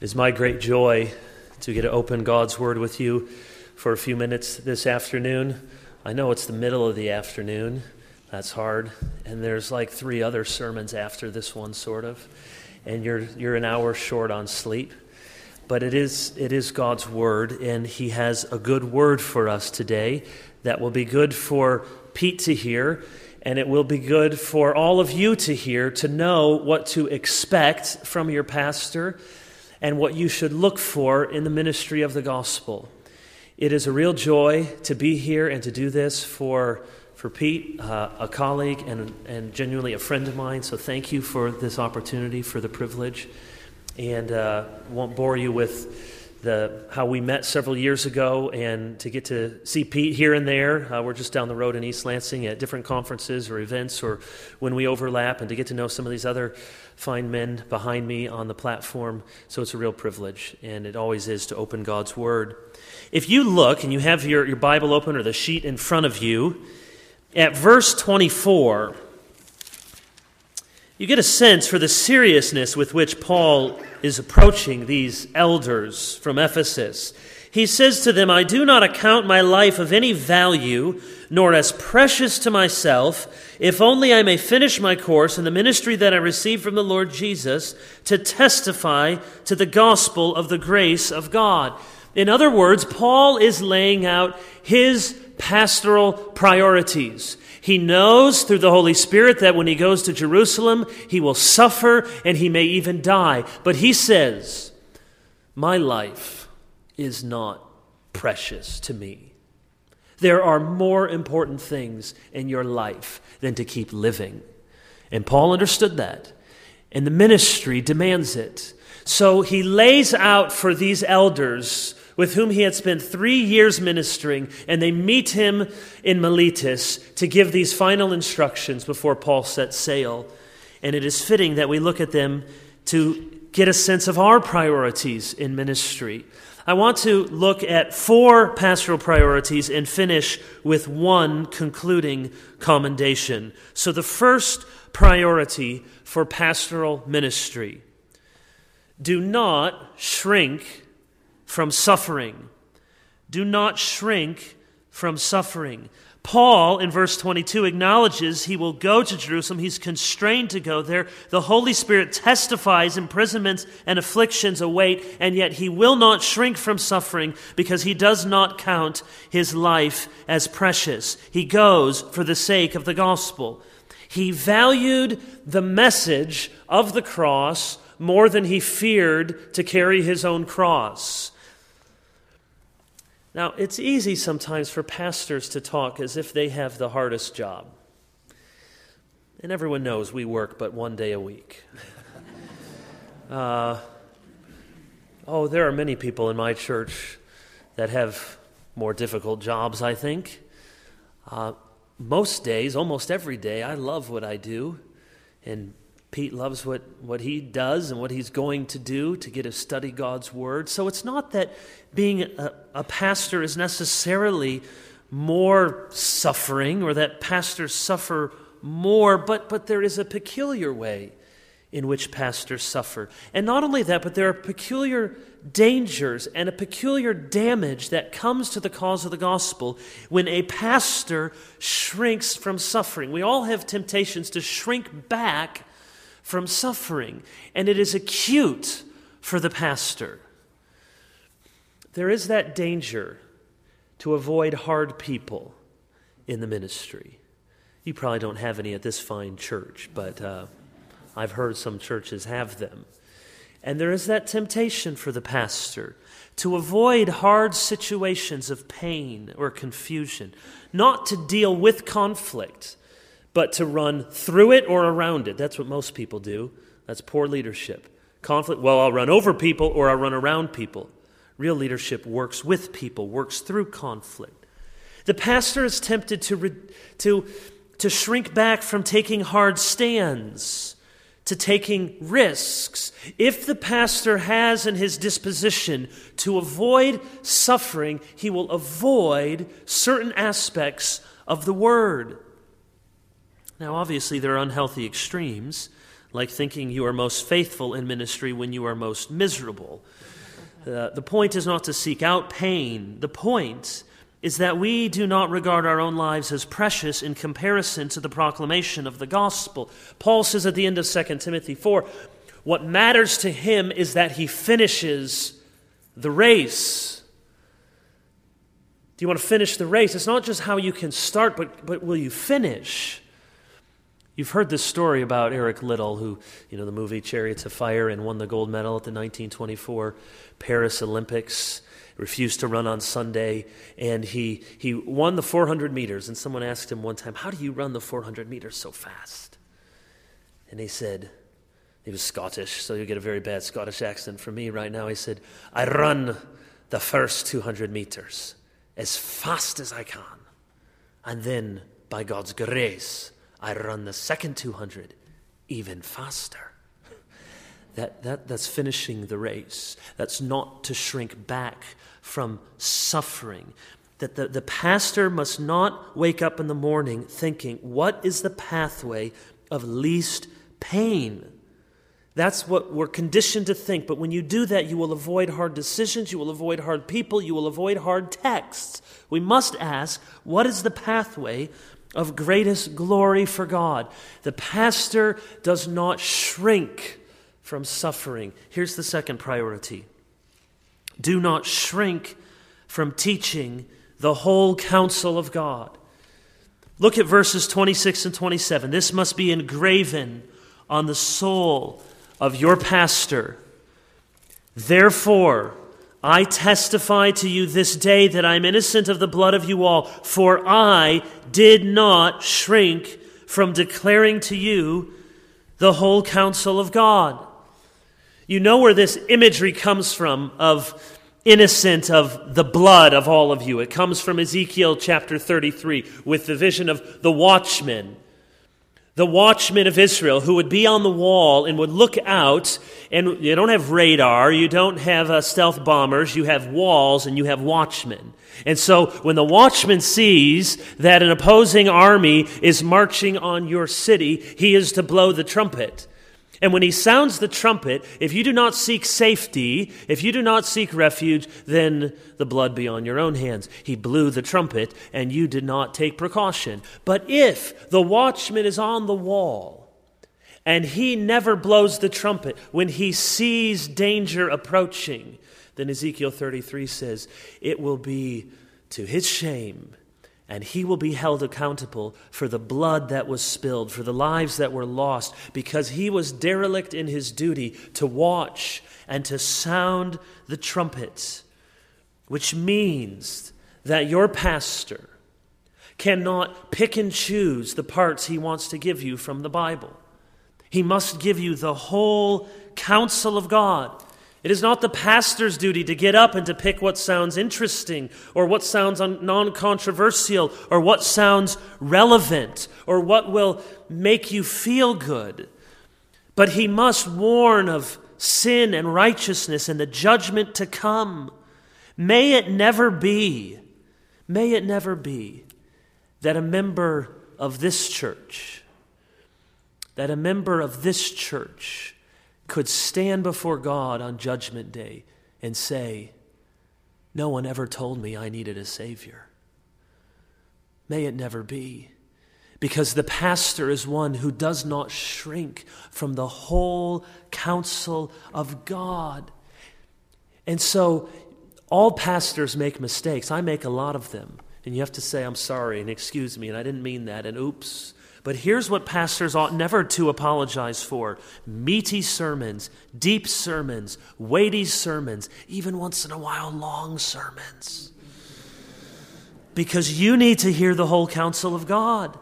It is my great joy to get to open God's Word with you for a few minutes this afternoon. I know it's the middle of the afternoon. That's hard. And there's like three other sermons after this one, sort of. And you're, you're an hour short on sleep. But it is, it is God's Word, and He has a good word for us today that will be good for Pete to hear, and it will be good for all of you to hear, to know what to expect from your pastor and what you should look for in the ministry of the gospel. It is a real joy to be here and to do this for, for Pete, uh, a colleague and, and genuinely a friend of mine. So thank you for this opportunity, for the privilege. And uh, won't bore you with the, how we met several years ago and to get to see Pete here and there. Uh, we're just down the road in East Lansing at different conferences or events or when we overlap and to get to know some of these other fine men behind me on the platform. So it's a real privilege, and it always is to open God's Word. If you look and you have your, your Bible open or the sheet in front of you, at verse 24, you get a sense for the seriousness with which Paul is approaching these elders from Ephesus. He says to them, I do not account my life of any value, nor as precious to myself, if only I may finish my course in the ministry that I received from the Lord Jesus to testify to the gospel of the grace of God. In other words, Paul is laying out his pastoral priorities. He knows through the Holy Spirit that when he goes to Jerusalem, he will suffer and he may even die. But he says, My life is not precious to me. There are more important things in your life than to keep living. And Paul understood that. And the ministry demands it. So he lays out for these elders with whom he had spent three years ministering, and they meet him in Miletus to give these final instructions before Paul sets sail. And it is fitting that we look at them to get a sense of our priorities in ministry. I want to look at four pastoral priorities and finish with one concluding commendation. So, the first priority for pastoral ministry do not shrink from suffering. Do not shrink from suffering. Paul, in verse 22, acknowledges he will go to Jerusalem. He's constrained to go there. The Holy Spirit testifies imprisonments and afflictions await, and yet he will not shrink from suffering because he does not count his life as precious. He goes for the sake of the gospel. He valued the message of the cross more than he feared to carry his own cross. Now, it's easy sometimes for pastors to talk as if they have the hardest job. And everyone knows we work but one day a week. uh, oh, there are many people in my church that have more difficult jobs, I think. Uh, most days, almost every day, I love what I do. And Pete loves what, what he does and what he's going to do to get to study God's Word. So it's not that being a, a pastor is necessarily more suffering or that pastors suffer more, but, but there is a peculiar way in which pastors suffer. And not only that, but there are peculiar dangers and a peculiar damage that comes to the cause of the gospel when a pastor shrinks from suffering. We all have temptations to shrink back from suffering, and it is acute for the pastor. There is that danger to avoid hard people in the ministry. You probably don't have any at this fine church, but uh, I've heard some churches have them. And there is that temptation for the pastor to avoid hard situations of pain or confusion, not to deal with conflict, but to run through it or around it. That's what most people do. That's poor leadership. Conflict, well, I'll run over people or I'll run around people. Real leadership works with people, works through conflict. The pastor is tempted to, re- to, to shrink back from taking hard stands, to taking risks. If the pastor has in his disposition to avoid suffering, he will avoid certain aspects of the word. Now, obviously, there are unhealthy extremes. like thinking you are most faithful in ministry when you are most miserable. Uh, the point is not to seek out pain. The point is that we do not regard our own lives as precious in comparison to the proclamation of the gospel. Paul says at the end of 2 Timothy 4 what matters to him is that he finishes the race. Do you want to finish the race? It's not just how you can start, but, but will you finish? You've heard this story about Eric Liddell, who, you know, the movie Chariots of Fire and won the gold medal at the 1924 Paris Olympics, refused to run on Sunday, and he, he won the 400 meters. And someone asked him one time, How do you run the 400 meters so fast? And he said, He was Scottish, so you get a very bad Scottish accent from me right now. He said, I run the first 200 meters as fast as I can, and then, by God's grace, I run the second 200 even faster. That, that, that's finishing the race. That's not to shrink back from suffering. That the, the pastor must not wake up in the morning thinking, what is the pathway of least pain? That's what we're conditioned to think. But when you do that, you will avoid hard decisions, you will avoid hard people, you will avoid hard texts. We must ask, what is the pathway of greatest glory for God. The pastor does not shrink from suffering. Here's the second priority do not shrink from teaching the whole counsel of God. Look at verses 26 and 27. This must be engraven on the soul of your pastor. Therefore, I testify to you this day that I am innocent of the blood of you all, for I did not shrink from declaring to you the whole counsel of God. You know where this imagery comes from of innocent of the blood of all of you. It comes from Ezekiel chapter 33 with the vision of the watchman the watchmen of Israel who would be on the wall and would look out. And you don't have radar, you don't have uh, stealth bombers, you have walls and you have watchmen. And so when the watchman sees that an opposing army is marching on your city, he is to blow the trumpet. And when he sounds the trumpet, if you do not seek safety, if you do not seek refuge, then the blood be on your own hands. He blew the trumpet, and you did not take precaution. But if the watchman is on the wall, and he never blows the trumpet when he sees danger approaching, then Ezekiel 33 says, it will be to his shame and he will be held accountable for the blood that was spilled, for the lives that were lost, because he was derelict in his duty to watch and to sound the trumpets, which means that your pastor cannot pick and choose the parts he wants to give you from the Bible. He must give you the whole counsel of God. It is not the pastor's duty to get up and to pick what sounds interesting or what sounds non controversial or what sounds relevant or what will make you feel good. But he must warn of sin and righteousness and the judgment to come. May it never be, may it never be that a member of this church, that a member of this church, could stand before God on Judgment Day and say, No one ever told me I needed a Savior. May it never be. Because the pastor is one who does not shrink from the whole counsel of God. And so, all pastors make mistakes. I make a lot of them. And you have to say, I'm sorry, and excuse me, and I didn't mean that, and oops. But here's what pastors ought never to apologize for meaty sermons, deep sermons, weighty sermons, even once in a while, long sermons. Because you need to hear the whole counsel of God.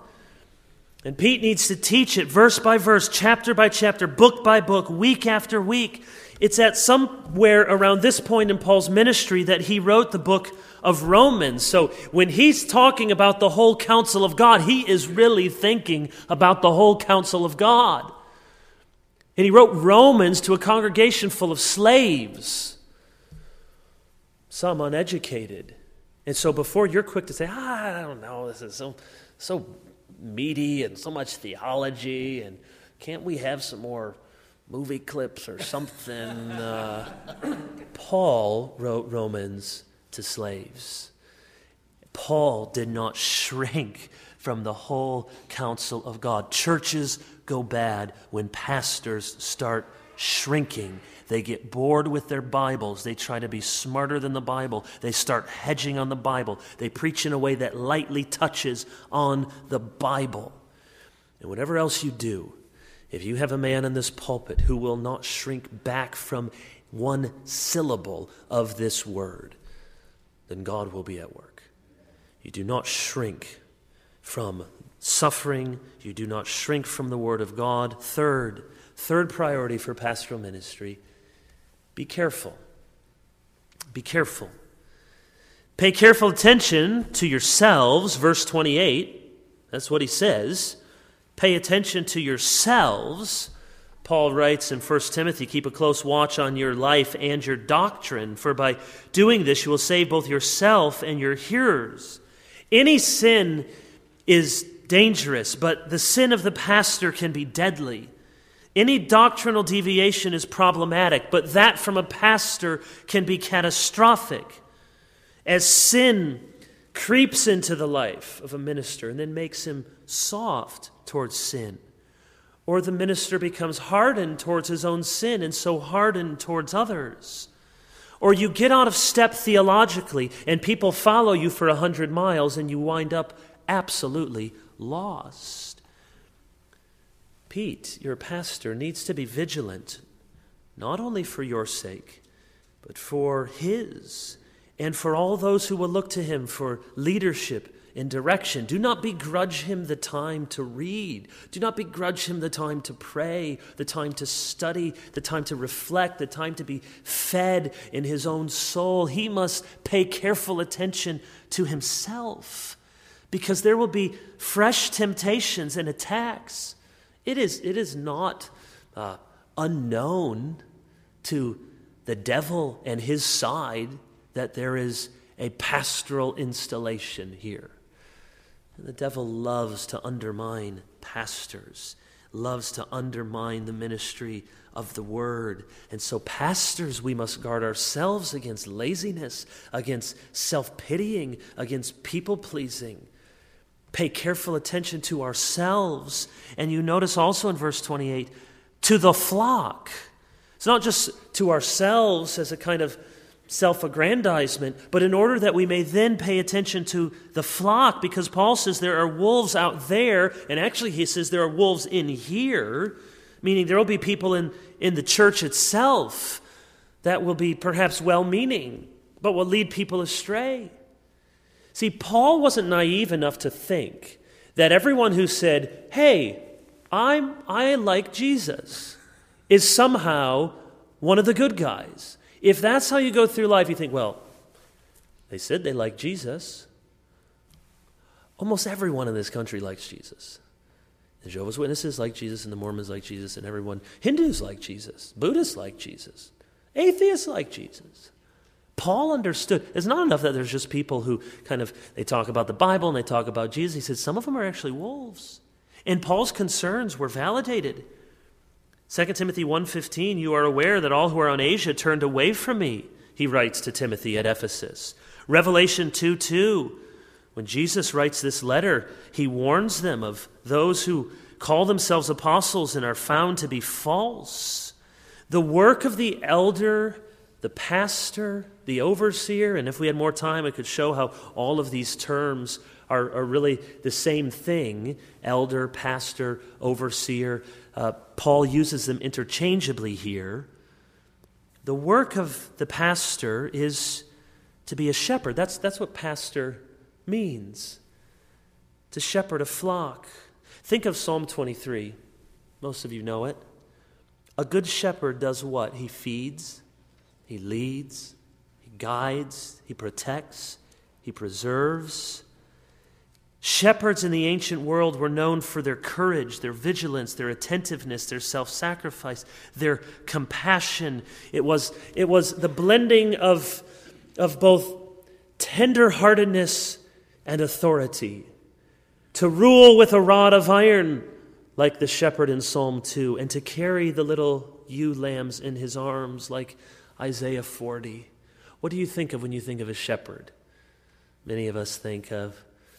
And Pete needs to teach it verse by verse, chapter by chapter, book by book, week after week. It's at somewhere around this point in Paul's ministry that he wrote the book of Romans. So when he's talking about the whole counsel of God, he is really thinking about the whole counsel of God. And he wrote Romans to a congregation full of slaves, some uneducated. And so before you're quick to say, ah, I don't know, this is so, so meaty and so much theology and can't we have some more movie clips or something? Uh, Paul wrote Romans to slaves. Paul did not shrink from the whole counsel of God. Churches go bad when pastors start shrinking. They get bored with their Bibles. They try to be smarter than the Bible. They start hedging on the Bible. They preach in a way that lightly touches on the Bible. And whatever else you do, if you have a man in this pulpit who will not shrink back from one syllable of this word, then God will be at work. You do not shrink from suffering, you do not shrink from the word of God. Third, third priority for pastoral ministry be careful. Be careful. Pay careful attention to yourselves, verse 28. That's what he says. Pay attention to yourselves. Paul writes in 1 Timothy, keep a close watch on your life and your doctrine, for by doing this you will save both yourself and your hearers. Any sin is dangerous, but the sin of the pastor can be deadly. Any doctrinal deviation is problematic, but that from a pastor can be catastrophic. As sin creeps into the life of a minister and then makes him soft towards sin, or the minister becomes hardened towards his own sin and so hardened towards others. Or you get out of step theologically and people follow you for a hundred miles and you wind up absolutely lost. Pete, your pastor, needs to be vigilant, not only for your sake, but for his and for all those who will look to him for leadership and direction. Do not begrudge him the time to read. Do not begrudge him the time to pray, the time to study, the time to reflect, the time to be fed in his own soul. He must pay careful attention to himself because there will be fresh temptations and attacks. It is, it is not uh, unknown to the devil and his side that there is a pastoral installation here. And the devil loves to undermine pastors, loves to undermine the ministry of the word. And so, pastors, we must guard ourselves against laziness, against self pitying, against people pleasing pay careful attention to ourselves. And you notice also in verse 28 to the flock. It's not just to ourselves as a kind of self aggrandizement, but in order that we may then pay attention to the flock, because Paul says there are wolves out there, and actually he says there are wolves in here, meaning there will be people in, in the church itself that will be perhaps well meaning, but will lead people astray. See, Paul wasn't naive enough to think that everyone who said, Hey, I'm, I like Jesus, is somehow one of the good guys. If that's how you go through life, you think, Well, they said they like Jesus. Almost everyone in this country likes Jesus. The Jehovah's Witnesses like Jesus, and the Mormons like Jesus, and everyone. Hindus like Jesus. Buddhists like Jesus. Atheists like Jesus. Paul understood. It's not enough that there's just people who kind of they talk about the Bible and they talk about Jesus. He said some of them are actually wolves. And Paul's concerns were validated. 2 Timothy 1:15 You are aware that all who are on Asia turned away from me, he writes to Timothy at Ephesus. Revelation 2:2 When Jesus writes this letter, he warns them of those who call themselves apostles and are found to be false. The work of the elder the pastor, the overseer, and if we had more time, I could show how all of these terms are, are really the same thing elder, pastor, overseer. Uh, Paul uses them interchangeably here. The work of the pastor is to be a shepherd. That's, that's what pastor means to shepherd a flock. Think of Psalm 23. Most of you know it. A good shepherd does what? He feeds he leads, He guides, He protects, He preserves. Shepherds in the ancient world were known for their courage, their vigilance, their attentiveness, their self sacrifice, their compassion. It was, it was the blending of, of both tenderheartedness and authority. To rule with a rod of iron like the shepherd in Psalm 2, and to carry the little ewe lambs in his arms, like Isaiah 40. What do you think of when you think of a shepherd? Many of us think of,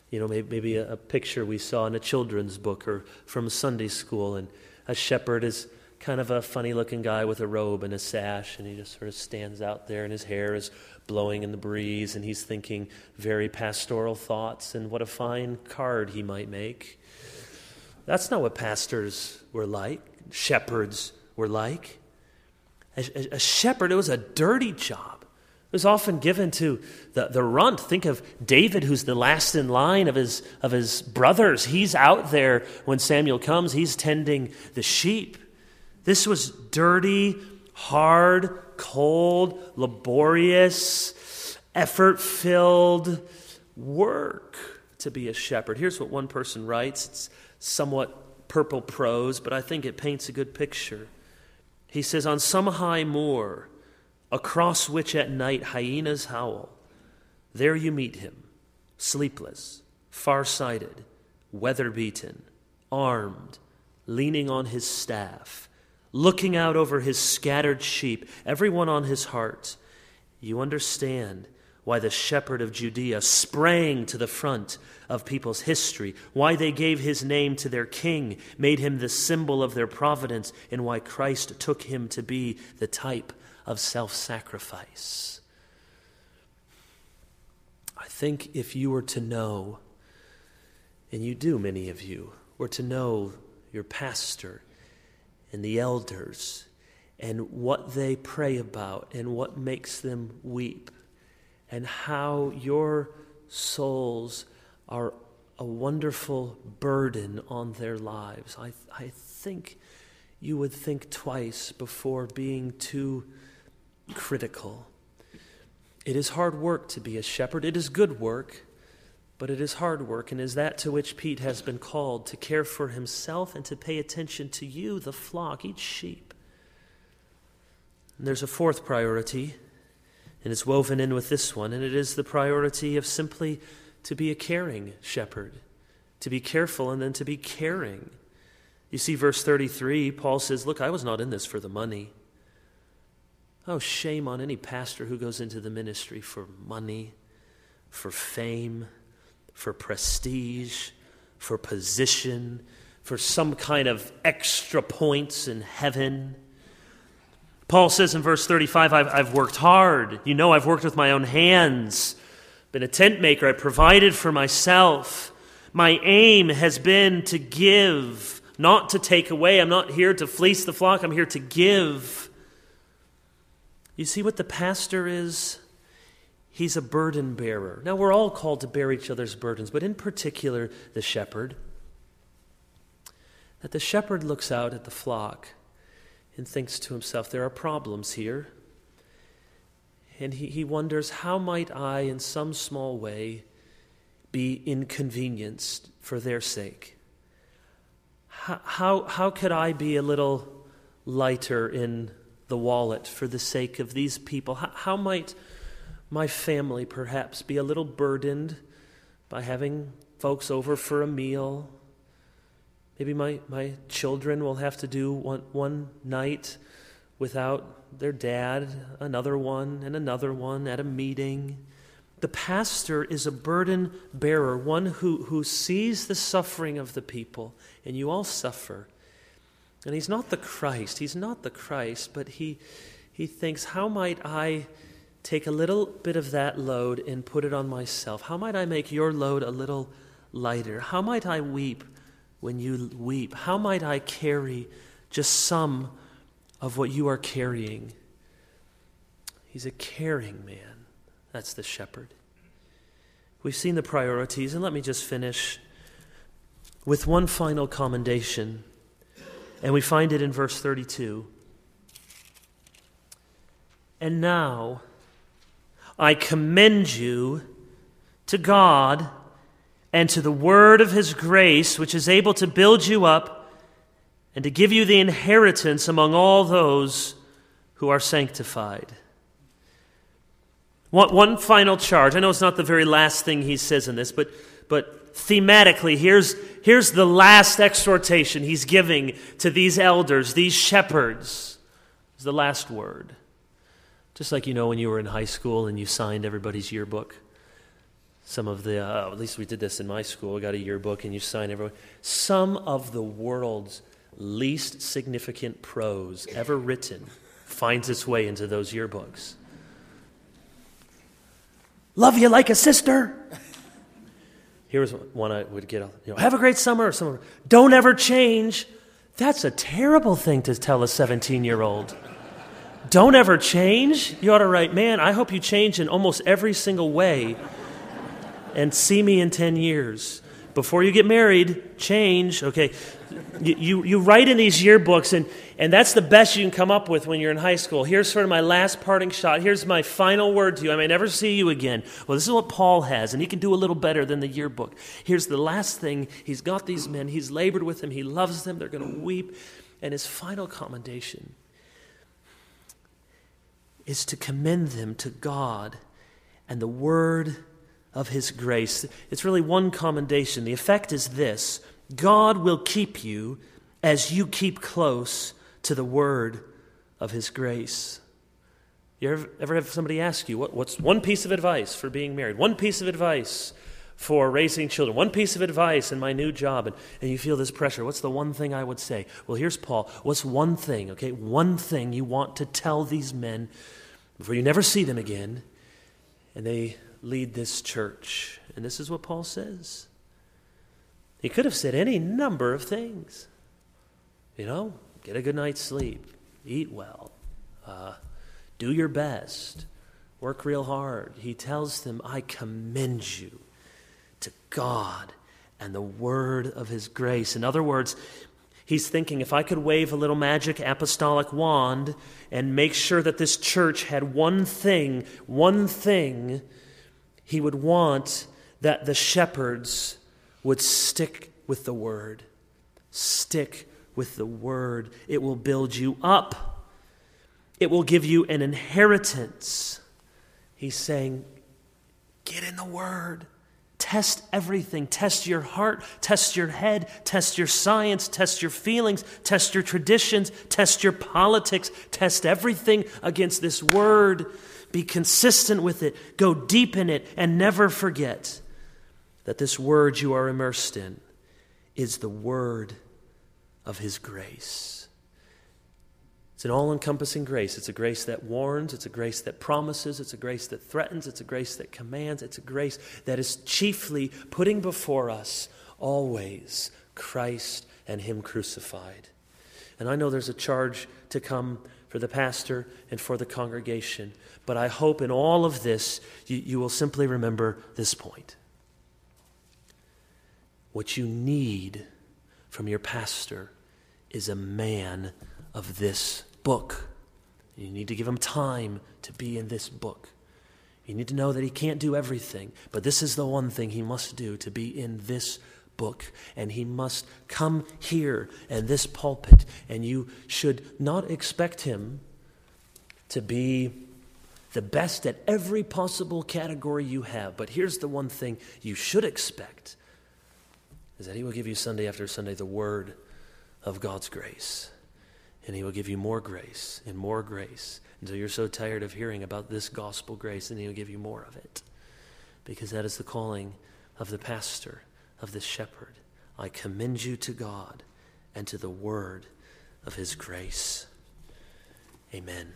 you know, maybe, maybe a, a picture we saw in a children's book or from Sunday school, and a shepherd is kind of a funny looking guy with a robe and a sash, and he just sort of stands out there, and his hair is blowing in the breeze, and he's thinking very pastoral thoughts, and what a fine card he might make. That's not what pastors were like, shepherds were like. A, a, a shepherd, it was a dirty job. It was often given to the, the runt. Think of David, who's the last in line of his, of his brothers. He's out there when Samuel comes, he's tending the sheep. This was dirty, hard, cold, laborious, effort filled work to be a shepherd. Here's what one person writes it's somewhat purple prose, but I think it paints a good picture. He says, On some high moor, across which at night hyenas howl, there you meet him, sleepless, far sighted, weather beaten, armed, leaning on his staff looking out over his scattered sheep, everyone on his heart, you understand why the shepherd of Judea sprang to the front of people's history, why they gave his name to their king, made him the symbol of their providence, and why Christ took him to be the type of self sacrifice. I think if you were to know, and you do, many of you, were to know your pastor, and the elders and what they pray about and what makes them weep and how your souls are a wonderful burden on their lives. I, I think you would think twice before being too critical. It is hard work to be a shepherd, it is good work. But it is hard work, and is that to which Pete has been called to care for himself and to pay attention to you, the flock, each sheep. And there's a fourth priority, and it's woven in with this one, and it is the priority of simply to be a caring shepherd, to be careful and then to be caring. You see, verse 33, Paul says, Look, I was not in this for the money. Oh, shame on any pastor who goes into the ministry for money, for fame for prestige, for position, for some kind of extra points in heaven. Paul says in verse 35, I've, I've, worked hard. You know, I've worked with my own hands, been a tent maker, I provided for myself. My aim has been to give, not to take away. I'm not here to fleece the flock, I'm here to give. You see what the pastor is? He's a burden bearer. Now, we're all called to bear each other's burdens, but in particular, the shepherd. That the shepherd looks out at the flock and thinks to himself, there are problems here. And he, he wonders, how might I, in some small way, be inconvenienced for their sake? How, how, how could I be a little lighter in the wallet for the sake of these people? How, how might my family perhaps be a little burdened by having folks over for a meal. Maybe my, my children will have to do one, one night without their dad, another one, and another one at a meeting. The pastor is a burden bearer, one who, who sees the suffering of the people, and you all suffer. And he's not the Christ. He's not the Christ, but he, he thinks, how might I take a little bit of that load and put it on myself? How might I make your load a little lighter? How might I weep when you weep? How might I carry just some of what you are carrying? He's a caring man. That's the shepherd. We've seen the priorities, and let me just finish with one final commendation. And we find it in verse 32. And now, I commend you to God and to the word of his grace, which is able to build you up and to give you the inheritance among all those who are sanctified. One, one final charge. I know it's not the very last thing he says in this, but, but thematically, here's, here's the last exhortation he's giving to these elders, these shepherds. Is the last word. Just like you know when you were in high school and you signed everybody's yearbook. Some of the, uh, at least we did this in my school, we got a yearbook and you sign everyone. Some of the world's least significant prose ever written finds its way into those yearbooks. Love you like a sister. Here's one I would get. You know, have a great summer. summer. Don't ever change. That's a terrible thing to tell a 17 year old. Don't ever change. You ought to write, man, I hope you change in almost every single way and see me in 10 years. Before you get married, change. Okay, you, you, you, write in these yearbooks, and, and that's the best you can come up with when you're in high school. Here's sort of my last parting shot. Here's my final word to you. I may never see you again. Well, this is what Paul has, and he can do a little better than the yearbook. Here's the last thing He's got these men, he's labored with them, he loves them, they're going to weep. And his final commendation is to commend them to God and the word of his grace. It's really one commendation. The effect is this God will keep you as you keep close to the word of his grace. You ever, ever have somebody ask you, what, what's one piece of advice for being married? One piece of advice for raising children? One piece of advice in my new job? And, and you feel this pressure. What's the one thing I would say? Well, here's Paul. What's one thing, okay? One thing you want to tell these men before you never see them again, and they lead this church. And this is what Paul says. He could have said any number of things. You know, get a good night's sleep, eat well, uh, do your best, work real hard. He tells them, I commend you to God and the word of his grace. In other words, he's thinking if I could wave a little magic apostolic wand and make sure that this church had one thing, one thing he would want that the shepherds would stick with the word. Stick with the word. It will build you up, it will give you an inheritance. He's saying, get in the word. Test everything. Test your heart, test your head, test your science, test your feelings, test your traditions, test your politics, test everything against this word. Be consistent with it, go deep in it, and never forget that this word you are immersed in is the word of His grace. It's an all encompassing grace. It's a grace that warns, it's a grace that promises, it's a grace that threatens, it's a grace that commands, it's a grace that is chiefly putting before us always Christ and Him crucified. And I know there's a charge to come for the pastor and for the congregation. But I hope in all of this, you, you will simply remember this point. What you need from your pastor is a man of this book. You need to give him time to be in this book. You need to know that he can't do everything, but this is the one thing he must do to be in this book, and he must come here and this pulpit, and you should not expect him to be the best at every possible category you have. But here's the one thing you should expect is that he will give you Sunday after Sunday the word of God's grace. And he will give you more grace and more grace until you're so tired of hearing about this gospel grace, and he'll give you more of it. Because that is the calling of the pastor of the shepherd. I commend you to God and to the word of his grace. Amen.